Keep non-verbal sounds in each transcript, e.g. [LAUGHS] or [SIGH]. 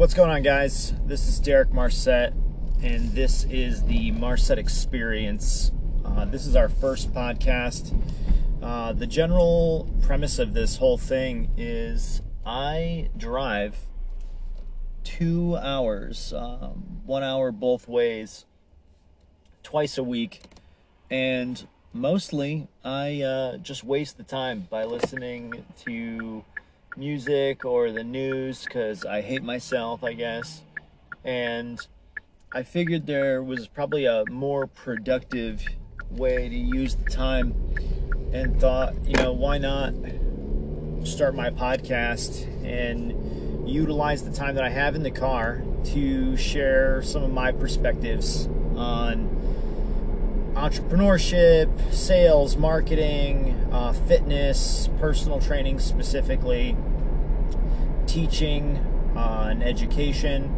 What's going on, guys? This is Derek Marsette, and this is the Marsette Experience. Uh, this is our first podcast. Uh, the general premise of this whole thing is I drive two hours, um, one hour both ways, twice a week, and mostly I uh, just waste the time by listening to music or the news because I hate myself, I guess. And I figured there was probably a more productive way to use the time and thought, you know, why not start my podcast and utilize the time that I have in the car to share some of my perspectives on entrepreneurship, sales, marketing, uh, fitness, personal training specifically, teaching, uh, and education,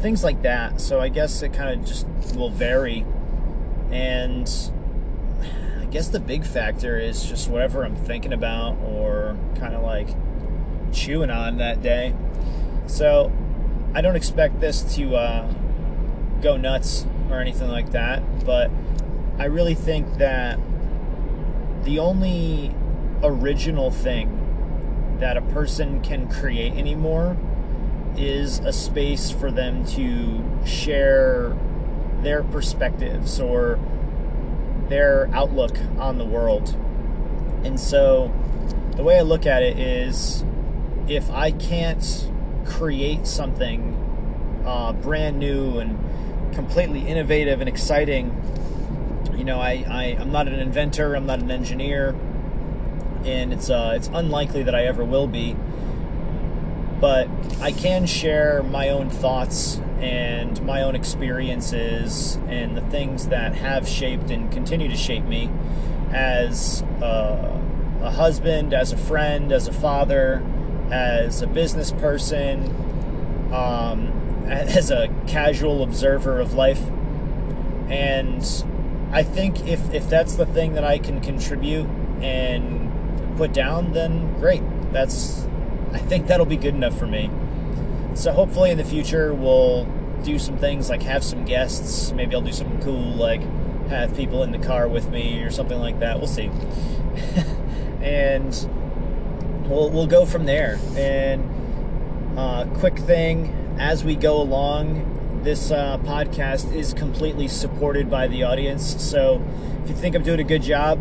things like that. So I guess it kind of just will vary. And I guess the big factor is just whatever I'm thinking about or kind of like chewing on that day. So I don't expect this to uh, go nuts or anything like that, but I really think that the only original thing that a person can create anymore is a space for them to share their perspectives or their outlook on the world. And so the way I look at it is if I can't create something uh, brand new and completely innovative and exciting you know, I, I I'm not an inventor. I'm not an engineer, and it's uh, it's unlikely that I ever will be. But I can share my own thoughts and my own experiences and the things that have shaped and continue to shape me as uh, a husband, as a friend, as a father, as a business person, um, [LAUGHS] as a casual observer of life. And I think if, if that's the thing that I can contribute and put down, then great. That's I think that'll be good enough for me. So hopefully in the future we'll do some things like have some guests. Maybe I'll do something cool like have people in the car with me or something like that. We'll see. [LAUGHS] and we'll we'll go from there. And uh, quick thing as we go along, this uh, podcast is completely supported by the audience. So if you think I'm doing a good job,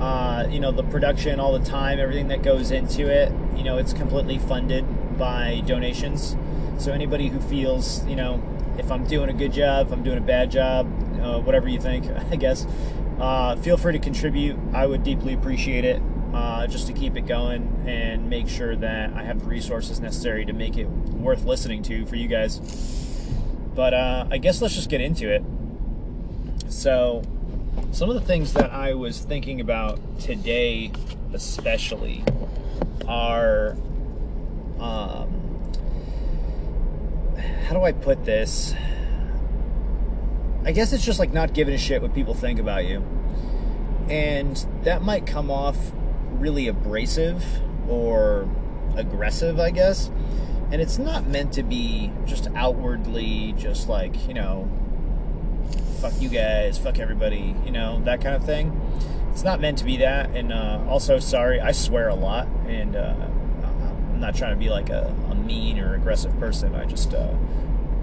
uh, you know, the production, all the time, everything that goes into it, you know, it's completely funded by donations. So anybody who feels, you know, if I'm doing a good job, if I'm doing a bad job, uh, whatever you think, [LAUGHS] I guess, uh, feel free to contribute. I would deeply appreciate it. Uh, just to keep it going and make sure that I have the resources necessary to make it worth listening to for you guys. But uh, I guess let's just get into it. So, some of the things that I was thinking about today, especially, are um, how do I put this? I guess it's just like not giving a shit what people think about you. And that might come off really abrasive or aggressive, I guess and it's not meant to be just outwardly just like you know fuck you guys fuck everybody you know that kind of thing. It's not meant to be that. And uh, also sorry i swear a lot. And uh, i'm not trying to be like a, a mean or aggressive person. I just uh,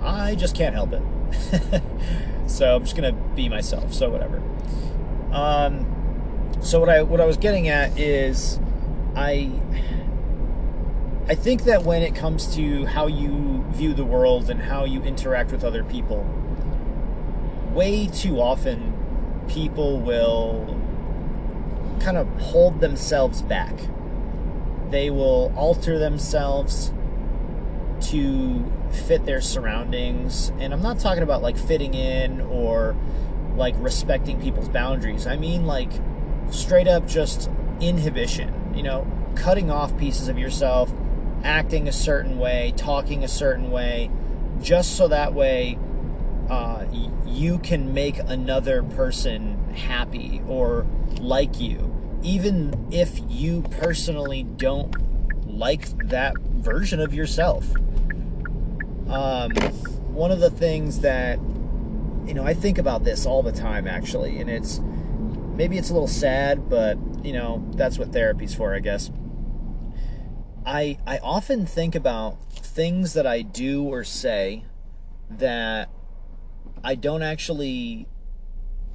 i just can't help it. [LAUGHS] So i'm just gonna be myself. So whatever. Um, so what i what i was getting at is i I think that when it comes to how you view the world and how you interact with other people, way too often people will kind of hold themselves back. They will alter themselves to fit their surroundings. And I'm not talking about like fitting in or like respecting people's boundaries. I mean like straight up just inhibition, you know, cutting off pieces of yourself acting a certain way, talking a certain way, just so that way uh, you can make another person happy or like you, even if you personally don't like that version of yourself. Um, one of the things that you know, I think about this all the time actually, and it's maybe it's a little sad, but you know, that's what therapy's for, I guess. I I often think about things that I do or say that I don't actually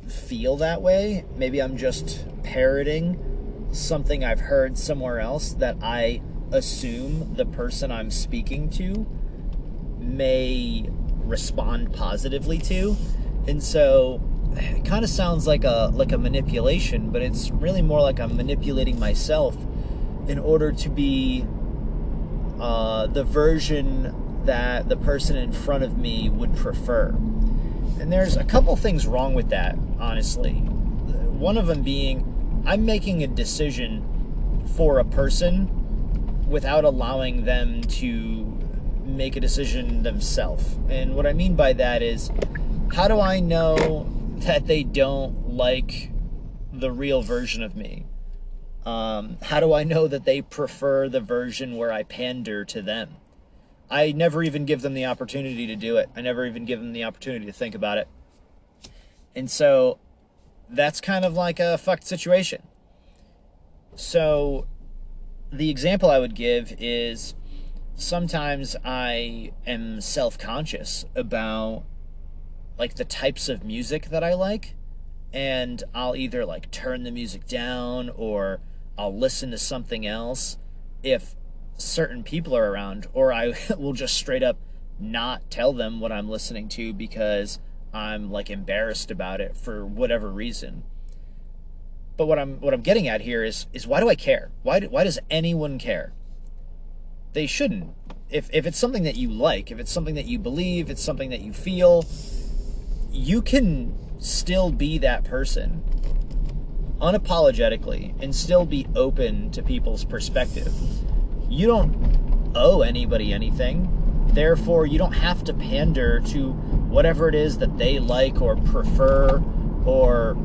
feel that way. Maybe I'm just parroting something I've heard somewhere else that I assume the person I'm speaking to may respond positively to. And so it kind of sounds like a like a manipulation, but it's really more like I'm manipulating myself in order to be uh, the version that the person in front of me would prefer. And there's a couple things wrong with that, honestly. One of them being I'm making a decision for a person without allowing them to make a decision themselves. And what I mean by that is how do I know that they don't like the real version of me? Um, how do I know that they prefer the version where I pander to them? I never even give them the opportunity to do it. I never even give them the opportunity to think about it. And so that's kind of like a fucked situation. So the example I would give is sometimes I am self conscious about like the types of music that I like and I'll either like turn the music down or I'll listen to something else if certain people are around or I [LAUGHS] will just straight up not tell them what I'm listening to because I'm like embarrassed about it for whatever reason. But what I'm what I'm getting at here is is why do I care? Why do, why does anyone care? They shouldn't. If if it's something that you like, if it's something that you believe, it's something that you feel, you can still be that person unapologetically and still be open to people's perspective. You don't owe anybody anything. Therefore, you don't have to pander to whatever it is that they like or prefer or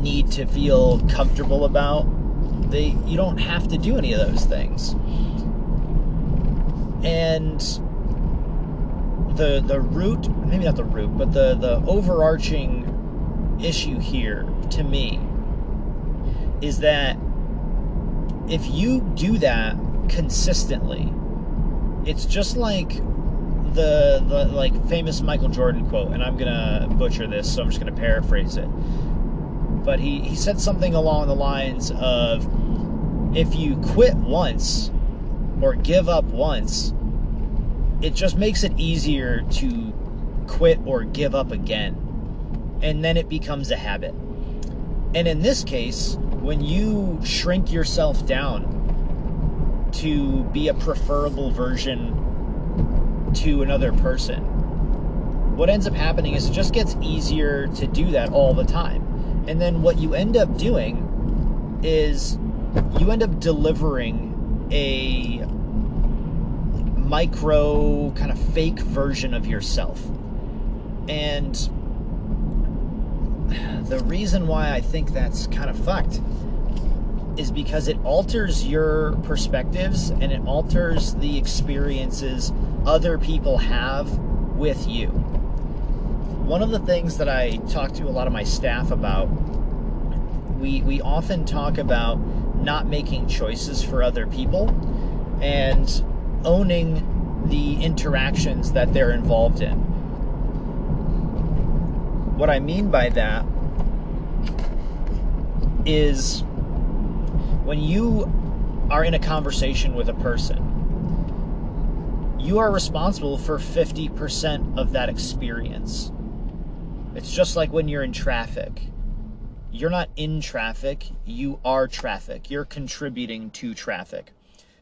need to feel comfortable about. They you don't have to do any of those things. And the the root, maybe not the root, but the the overarching issue here to me is that if you do that consistently, it's just like the the like famous Michael Jordan quote, and I'm gonna butcher this, so I'm just gonna paraphrase it. But he, he said something along the lines of if you quit once or give up once, it just makes it easier to quit or give up again. And then it becomes a habit. And in this case, when you shrink yourself down to be a preferable version to another person, what ends up happening is it just gets easier to do that all the time. And then what you end up doing is you end up delivering a micro kind of fake version of yourself. And the reason why I think that's kind of fucked is because it alters your perspectives and it alters the experiences other people have with you. One of the things that I talk to a lot of my staff about, we, we often talk about not making choices for other people. And owning the interactions that they're involved in. What I mean by that is when you are in a conversation with a person, you are responsible for 50% of that experience. It's just like when you're in traffic. You're not in traffic, you are traffic. You're contributing to traffic.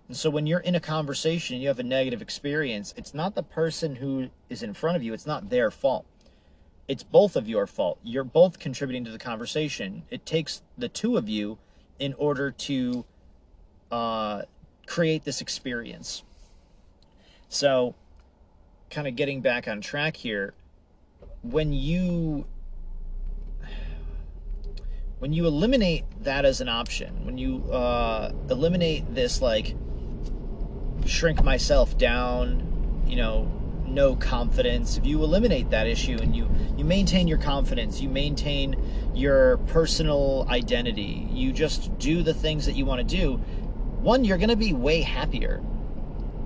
And so when you're in a conversation and you have a negative experience, it's not the person who is in front of you, it's not their fault. It's both of your fault. You're both contributing to the conversation. It takes the two of you in order to uh, create this experience. So, kind of getting back on track here, when you when you eliminate that as an option, when you uh, eliminate this like shrink myself down, you know, no confidence, if you eliminate that issue and you you maintain your confidence, you maintain your personal identity, you just do the things that you want to do, one you're going to be way happier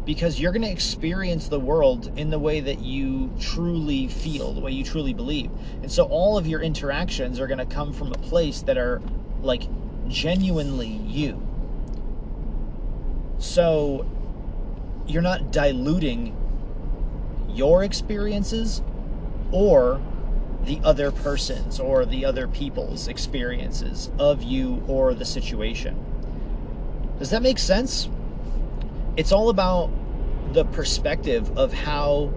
because you're going to experience the world in the way that you truly feel, the way you truly believe. And so all of your interactions are going to come from a place that are like genuinely you. So you're not diluting your experiences or the other person's or the other people's experiences of you or the situation. Does that make sense? It's all about the perspective of how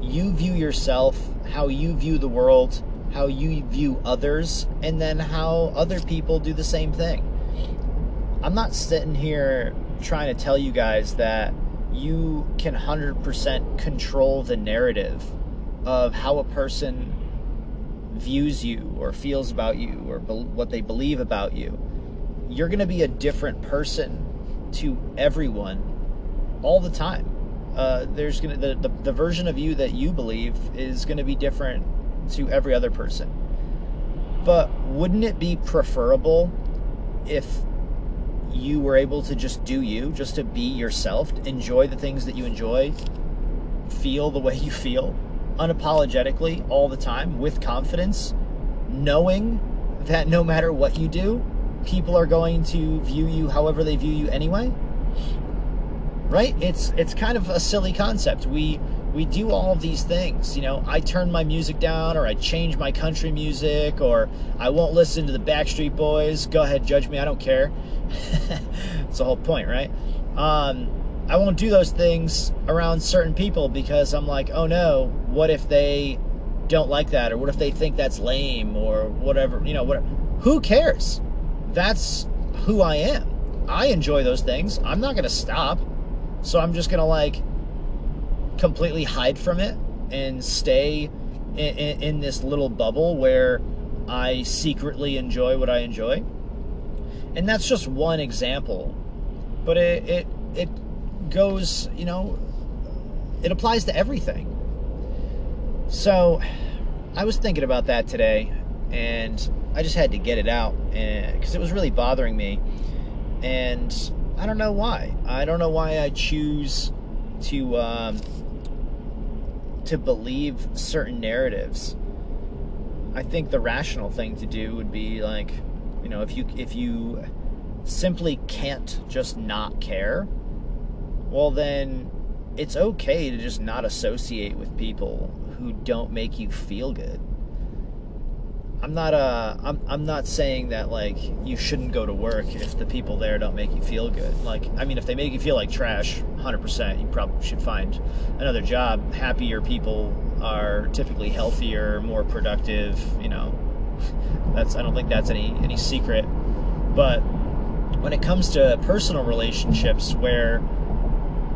you view yourself, how you view the world, how you view others, and then how other people do the same thing. I'm not sitting here trying to tell you guys that you can 100% control the narrative of how a person views you or feels about you or be- what they believe about you. You're going to be a different person to everyone all the time. Uh, there's to the, the, the version of you that you believe is going to be different to every other person. But wouldn't it be preferable if you were able to just do you, just to be yourself, enjoy the things that you enjoy, feel the way [LAUGHS] you feel, unapologetically all the time with confidence, knowing that no matter what you do, people are going to view you however they view you anyway. Right? It's it's kind of a silly concept. We we do all of these things. You know, I turn my music down, or I change my country music, or I won't listen to the Backstreet Boys. Go ahead, judge me. I don't care. [LAUGHS] It's the whole point, right? Um, I won't do those things around certain people because I'm like, oh no, what if they don't like that, or what if they think that's lame, or whatever. You know, whatever. Who cares? That's who I am. I enjoy those things. I'm not going to stop. So I'm just going to like completely hide from it and stay in, in, in, this little bubble where I secretly enjoy what I enjoy. And that's just one example, but it it it goes, you know, it applies to everything. So, I was thinking about that today, and I just had to get it out because it was really bothering me, and I don't know why. I don't know why I choose to. Um, to believe certain narratives. I think the rational thing to do would be like, you know, if you if you simply can't just not care, well then it's okay to just not associate with people who don't make you feel good. I'm not uh I'm I'm not saying that like you shouldn't go to work if the people there don't make you feel good. Like I mean if they make you feel like trash, 100%, you probably should find another job. Happier people are typically healthier, more productive, you know. That's I don't think that's any any secret. But when it comes to personal relationships where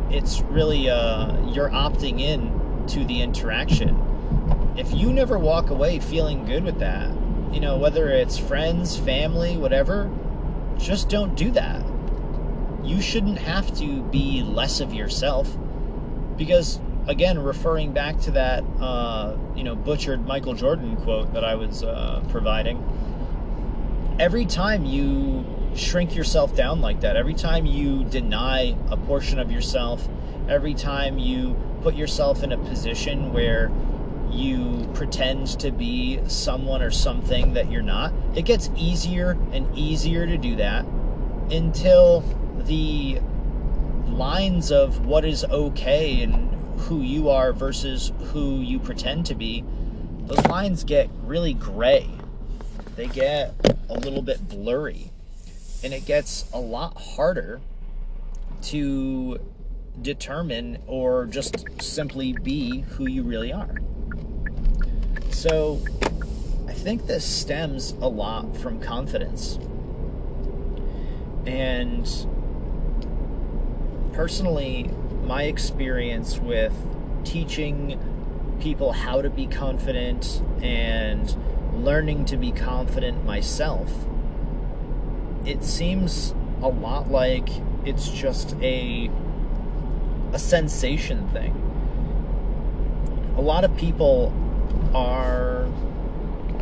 it's really uh you're opting in to the interaction if you never walk away feeling good with that, you know, whether it's friends, family, whatever, just don't do that. You shouldn't have to be less of yourself. Because, again, referring back to that, uh, you know, butchered Michael Jordan quote that I was uh, providing, every time you shrink yourself down like that, every time you deny a portion of yourself, every time you put yourself in a position where you pretend to be someone or something that you're not, it gets easier and easier to do that until the lines of what is okay and who you are versus who you pretend to be, those lines get really gray. They get a little bit blurry. And it gets a lot harder to determine or just simply be who you really are. So I think this stems a lot from confidence. And personally, my experience with teaching people how to be confident and learning to be confident myself, it seems a lot like it's just a a sensation thing a lot of people are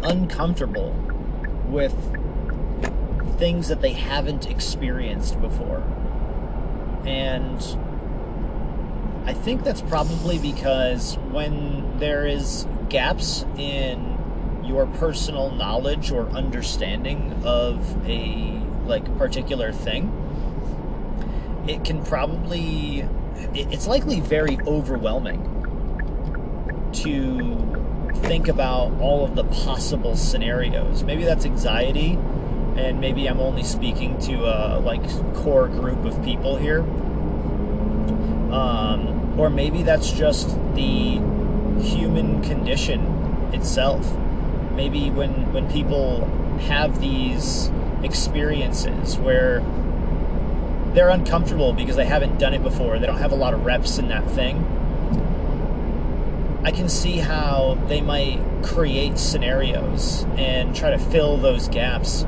uncomfortable with things that they haven't experienced before. And I think that's probably because when there is gaps in your personal knowledge or understanding of a like particular thing, it can probably it's likely very overwhelming to think about all of the possible scenarios. Maybe that's anxiety, and maybe I'm only speaking to a like core group of people here. Um, or maybe that's just the human condition itself. Maybe when when people have these experiences where they're uncomfortable because they haven't done it before. They don't have a lot of reps in that thing. I can see how they might create scenarios and try to fill those gaps.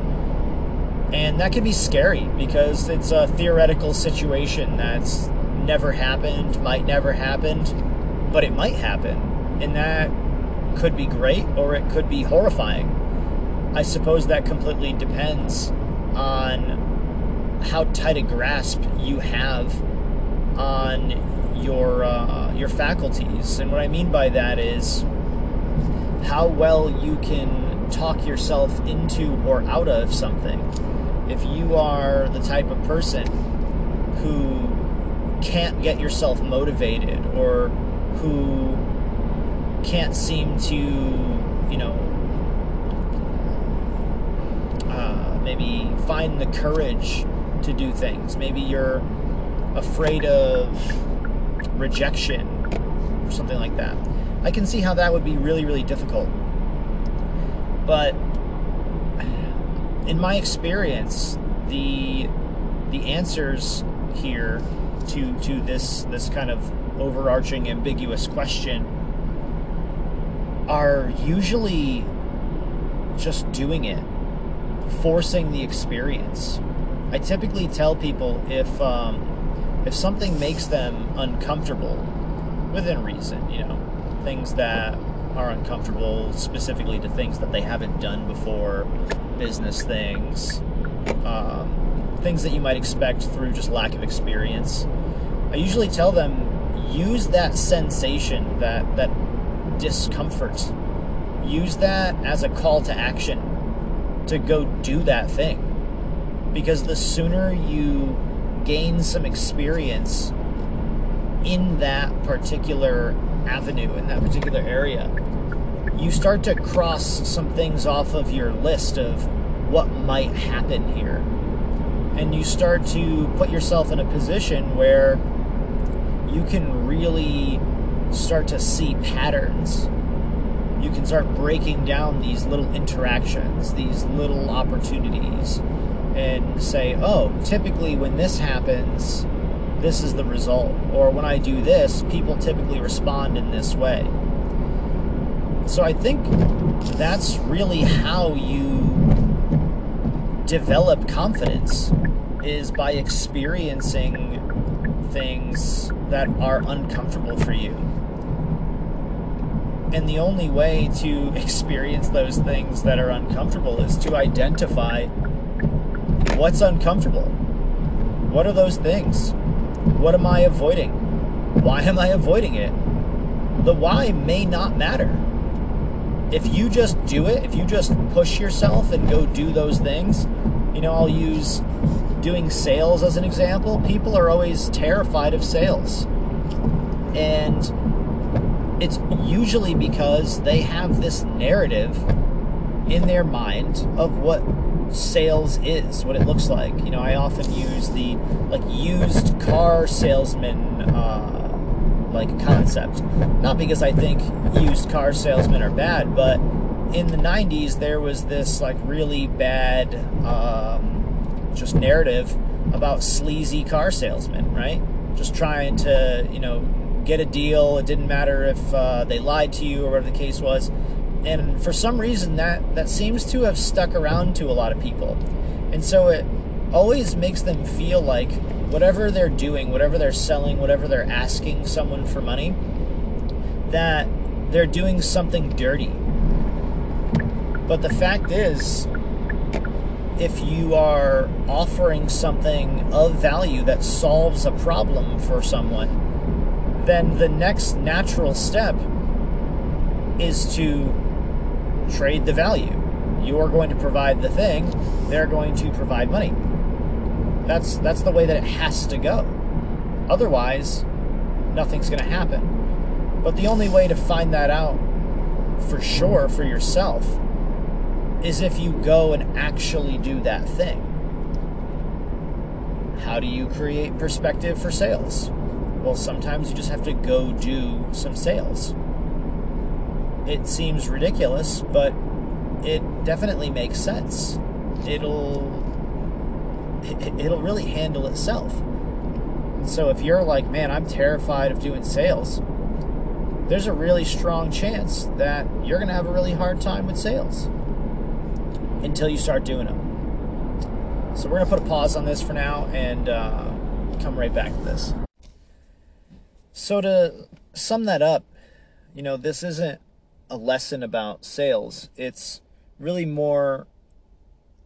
And that can be scary because it's a theoretical situation that's never happened, might never happened, but it might happen. And that could be great or it could be horrifying. I suppose that completely depends on how tight a grasp you have on your uh, your faculties, and what I mean by that is how well you can talk yourself into or out of something. If you are the type of person who can't get yourself motivated or who can't seem to, you know, uh, maybe find the courage to do things. Maybe you're afraid of rejection or something like that. I can see how that would be really, really difficult. But in my experience, the the answers here to to this this kind of overarching ambiguous question are usually just doing it, forcing the experience. I typically tell people if um, if something makes them uncomfortable, within reason, you know, things that are uncomfortable specifically to things that they haven't done before, business things, um, things that you might expect through just lack of experience. I usually tell them use that sensation, that that discomfort, use that as a call to action to go do that thing because the sooner you gain some experience in that particular avenue, in that particular area, you start to cross some things off of your list of what might happen here. And you start to put yourself in a position where you can really start to see patterns. You can start breaking down these little interactions, these little opportunities and say, oh, typically when this happens, this is the result. Or when I do this, people typically respond in this way. So I think that's really how you develop confidence is by experiencing things that are uncomfortable for you. And the only way to [LAUGHS] experience those things that are uncomfortable is to identify What's uncomfortable? What are those things? What am I avoiding? Why am I avoiding it? The why may not matter. If you just do it, if you just push yourself and go do those things, you know, I'll use doing sales as an example. People are always terrified of sales. And it's usually because they have this narrative in their mind of what sales is, what it looks like. You know, I often use the like used car salesman uh, like a concept, not because I think used car salesmen are bad, but in the '90s there was this like really bad um, just narrative about sleazy car salesmen, right? Just trying to you know get a deal. It didn't matter if uh, they lied to you or whatever the case was and for some reason that that seems to have stuck around to a lot of people and so it always makes them feel like whatever they're doing whatever they're selling whatever they're asking someone for money that they're doing something dirty. But the fact is, if you are offering something of value that solves a problem for someone, then the next natural step is to trade the value. You're going to provide the thing, they're going to provide money. That's that's the way that it has to go. Otherwise, nothing's going to happen. But the only way to find that out for sure for yourself is if you go and actually do that thing. How do you create perspective for sales? Well, sometimes you just have to go do some sales. It seems ridiculous, but it definitely makes sense. It'll it'll really handle itself. So if you're like, man, I'm terrified of doing sales, there's a really strong chance that you're going to have a really hard time with sales until you start doing them. So we're going to put a pause on this for now and uh, come right back to this. So to sum that up, you know, this isn't a lesson about sales. It's really more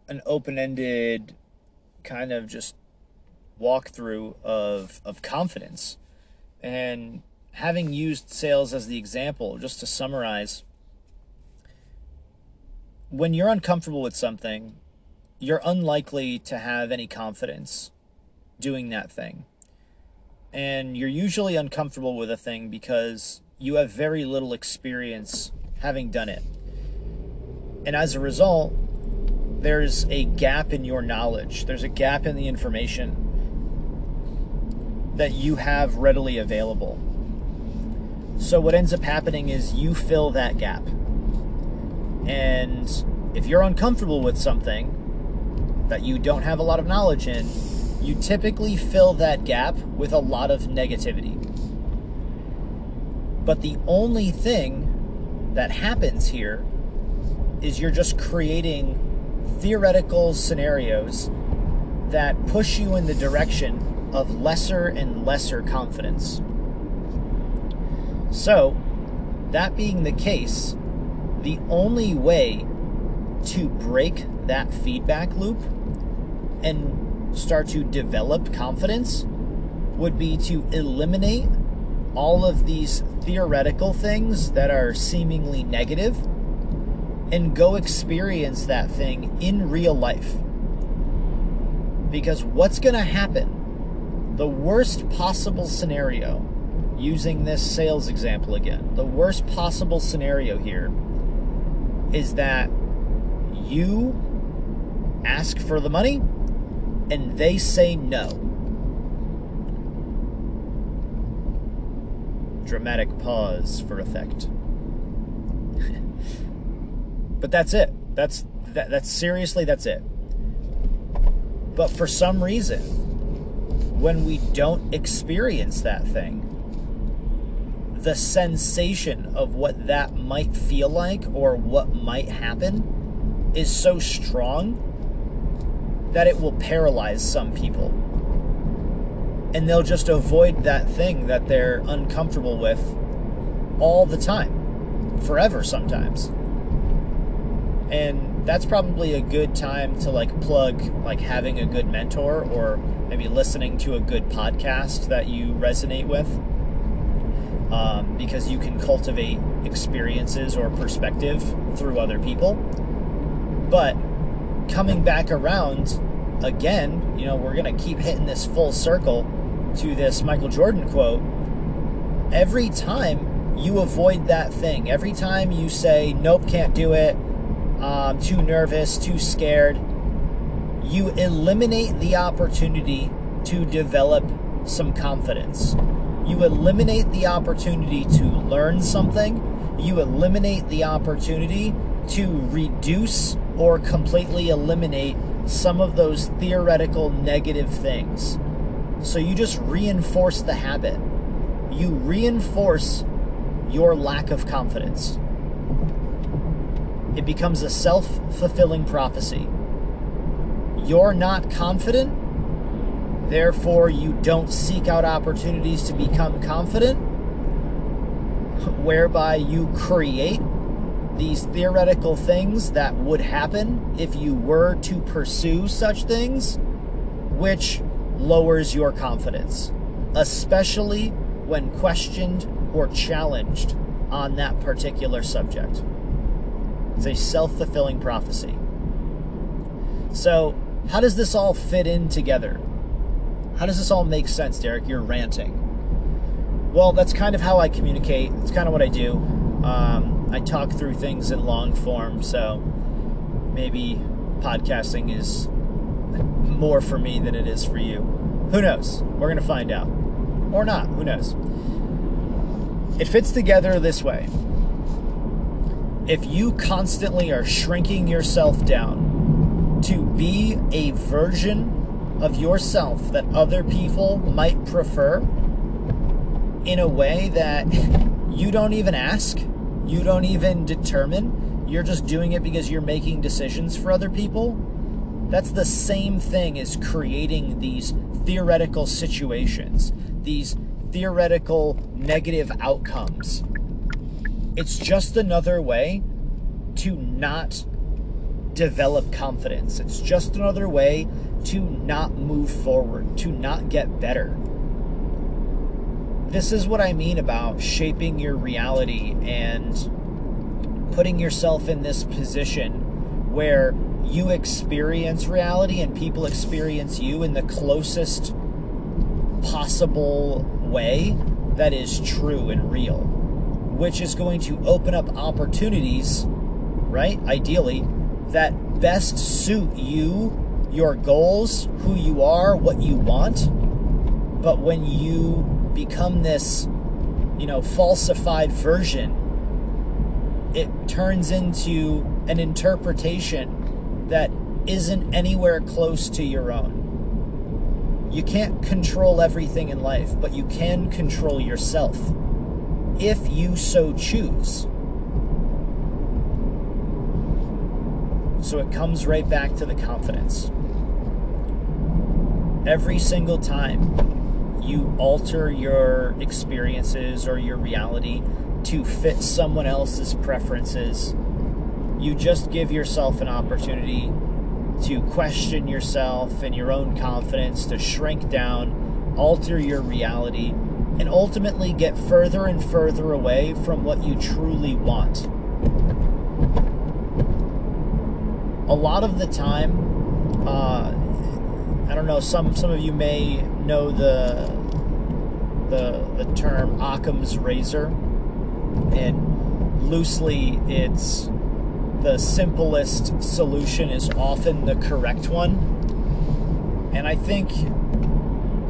an open-ended kind of just walkthrough of of confidence. And having used sales as the example just to summarize when you're uncomfortable with something you're unlikely to have any confidence doing that thing. And you're usually uncomfortable with a thing because you have very little experience having done it. And as a result there's a gap in your knowledge there's a gap in the information that you have readily available. So what ends up happening is you fill that gap. And if you're uncomfortable with something that you don't have a lot of knowledge in, you typically fill that gap with a lot of negativity. But the only thing that happens here is you're just creating theoretical scenarios that push you in the direction of lesser and lesser confidence. So, that being the case, the only way to break that feedback loop and start to develop confidence would be to eliminate all of these theoretical things that are seemingly negative and go experience that thing in real life. Because what's going to happen the worst possible scenario, using this sales example again, the worst possible scenario here is that you ask for the money and they say no. Dramatic pause for effect. But that's it. That's that, that's seriously that's it. But for some reason, when we don't experience that thing. The sensation of what that might feel like or what might happen is so strong that it will paralyze some people. And they'll just avoid that thing that they're uncomfortable with all the time, forever sometimes. And that's probably a good time to like plug like having a good mentor or maybe listening to a good podcast that you resonate with. Um, because you can cultivate experiences or perspective through other people. But coming back around again you know we're gonna keep hitting this full circle to this michael jordan quote. Every time you avoid that thing every time you say nope can't do it um, too nervous, too scared, you eliminate the opportunity to develop some confidence. You eliminate the opportunity to learn something. You eliminate the opportunity to reduce or completely eliminate some of those theoretical negative things. So you just reinforce the habit. You reinforce your lack of confidence it becomes a self fulfilling prophecy. You're not confident, therefore, you don't seek out opportunities to become confident. whereby you create these theoretical things that would happen if you were to pursue such things, which lowers your confidence, especially when questioned or challenged on that particular subject. It's a self fulfilling prophecy. So, how does this all fit in together? How does this all make sense, Derek? You're ranting. Well, that's kind of how I communicate. It's kind of what I do. Um, I talk through things in long form, so maybe podcasting is more for me than it is for you. Who knows? We're going to find out. Or not. Who knows? It fits together this way. If you constantly are shrinking yourself down to be a version of yourself that other people might prefer in a way that you don't even ask, you don't even determine, you're just doing it because you're making decisions for other people, that's the same thing as creating these theoretical situations, these theoretical negative outcomes. It's just another way to not develop confidence. It's just another way to not move forward, to not get better. This is what I mean about shaping your reality and putting yourself in this position where you experience reality and people experience you in the closest possible way that is true and real, which is going to open up opportunities, right? Ideally, that best suit you, your goals, who you are, what you want. But when you become this, you know, falsified version, it turns into an interpretation that isn't anywhere close to your own. You can't control everything in life, but you can control yourself if you so choose. So it comes right back to the confidence. Every single time you alter your experiences or your reality to fit someone else's preferences, you just give yourself an opportunity to question yourself and your own confidence, to shrink down, alter your reality, and ultimately get further and further away from what you truly want. A lot of the time, uh, I don't know. Some some of you may know the the the term Occam's razor, and loosely it's the simplest solution is often the correct one. And I think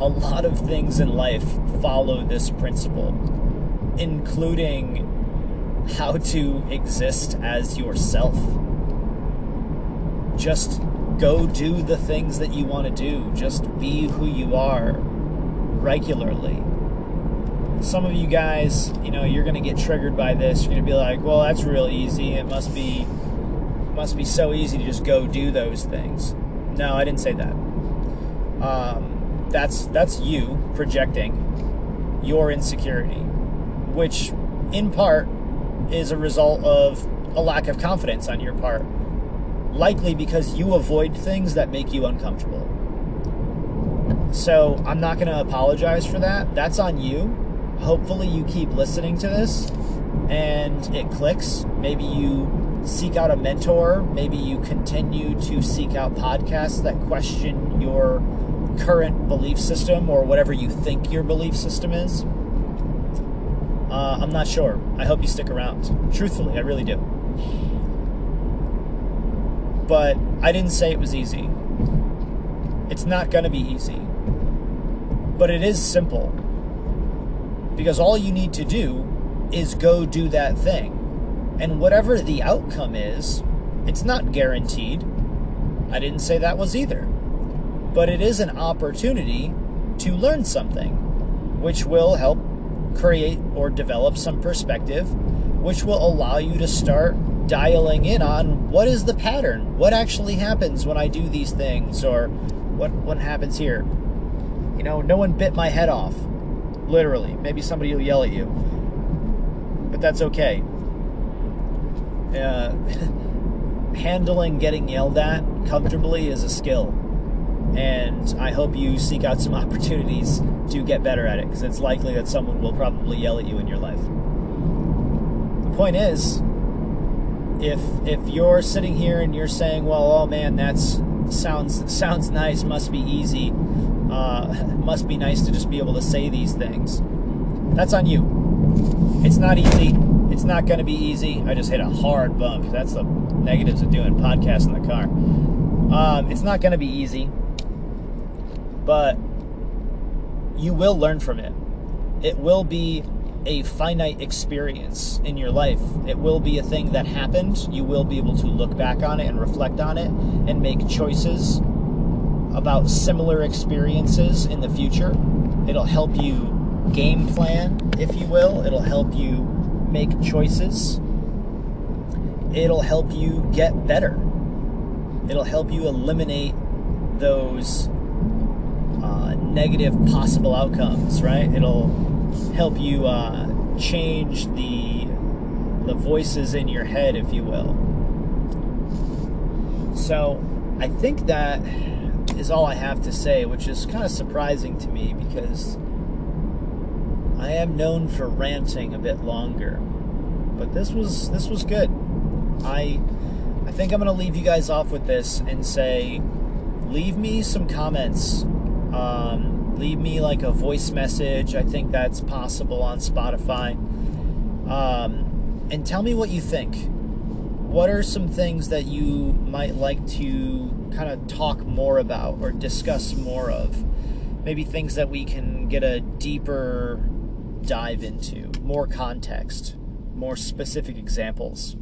a lot of things in life follow this principle, including how to exist as yourself. Just go do the things that you want to do, just be who you are regularly. Some of you guys, you know, you're going to get triggered by this. You're going to be like, well, that's real easy. It must be must be so easy to just go do those things. No, I didn't say that. Um, that's that's you projecting your insecurity, which in part is a result of a lack of confidence on your part, likely because you avoid things that make you uncomfortable. So I'm not going to apologize for that. That's on you. Hopefully, you keep listening to this and it clicks. Maybe you seek out a mentor. Maybe you continue to seek out podcasts that question your current belief system or whatever you think your belief system is. Uh, I'm not sure. I hope you stick around. Truthfully, I really do. But I didn't say it was easy. It's not going to be easy. But it is simple. Because all you need to do is go do that thing. And whatever the outcome is, it's not guaranteed. I didn't say that was either. But it is an opportunity to learn something, which will help create or develop some perspective, which will allow you to start dialing in on what is the pattern? What actually happens when I do these things? Or what, what happens here? You know, no one bit my head off. Literally. Maybe somebody will yell at you but that's okay. Uh, [LAUGHS] handling getting yelled at comfortably is a skill. And I hope you seek out some [LAUGHS] opportunities to get better at it because it's likely that someone will probably yell at you in your life. The point is, if if you're sitting here and you're saying, "Well, oh man, that's sounds sounds nice, must be easy, uh, [LAUGHS] must be nice to just be able to say these things," that's on you. It's not easy. It's not going to be easy. I just hit a hard bump. That's the negatives of doing podcasts in the car. Um, it's not going to be easy, but you will learn from it. It will be a finite experience in your life. It will be a thing that happened. You will be able to look back on it and reflect on it and make choices about similar experiences in the future. It'll help you game plan, if you will. It'll help you make choices. It'll help you get better. It'll help you eliminate those negative possible outcomes, right? It'll help you uh, change the the voices in your head, if you will. So, I think that is all I have to say, which is kind of surprising to me because I am known for ranting a bit longer. But this was this was good. I I think I'm going to leave you guys off with this and say leave me some comments. Um, leave me like a voice message. I think that's possible on Spotify. Um, and tell me what you think. What are some things that you might like to kind of talk more about or discuss more of? Maybe things that we can get a deeper dive into, more context, more specific examples.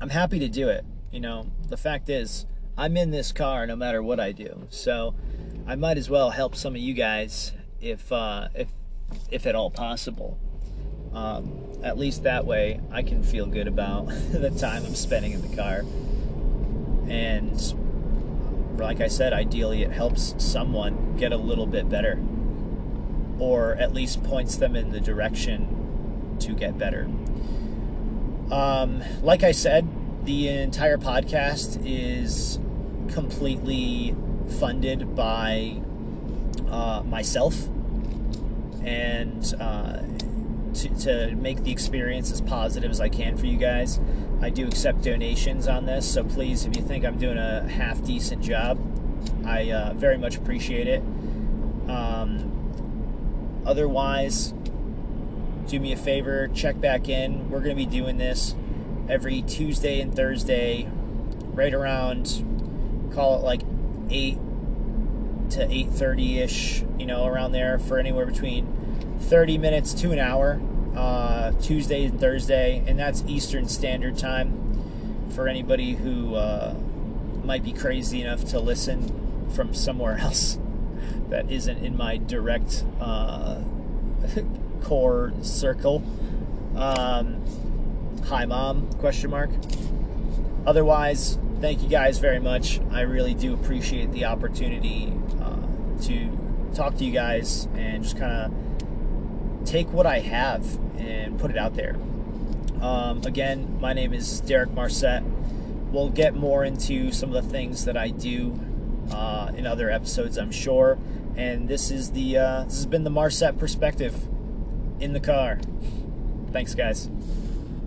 I'm happy to do it. You know, the fact is, I'm in this car no matter what I do. So I might as well help some of you guys if uh, if if at all possible. Um, at least that way, I can feel good about [LAUGHS] the time I'm spending in the car. And like I said, ideally, it helps someone get a little bit better or at least points them in the direction to get better. Um, like I said, the entire podcast is completely funded by uh, myself and uh, to, to, make the experience as positive as I can for you guys. I do accept donations on this, so please, if you think I'm doing a half decent job, I uh, very much appreciate it. Um, Otherwise, do me a favor, check back in. We're going to be doing this every Tuesday and Thursday, right around, call it like 8 to 8.30 ish, you know, around there for anywhere between 30 minutes to an hour, uh, Tuesday and Thursday, and that's Eastern Standard Time for anybody who uh, might be crazy enough to listen from somewhere [LAUGHS] else that isn't in my direct uh, [LAUGHS] core circle. Um, hi, mom? Question mark. Otherwise, thank you guys very much. I really do appreciate the opportunity uh, to talk to you guys and just kind of take what I have and put it out there. Um, again, my name is Derek Marsette. We'll get more into some of the things that I do uh, in other episodes, I'm sure. And this is the uh, this has been the Marsette perspective in the car. Thanks, guys.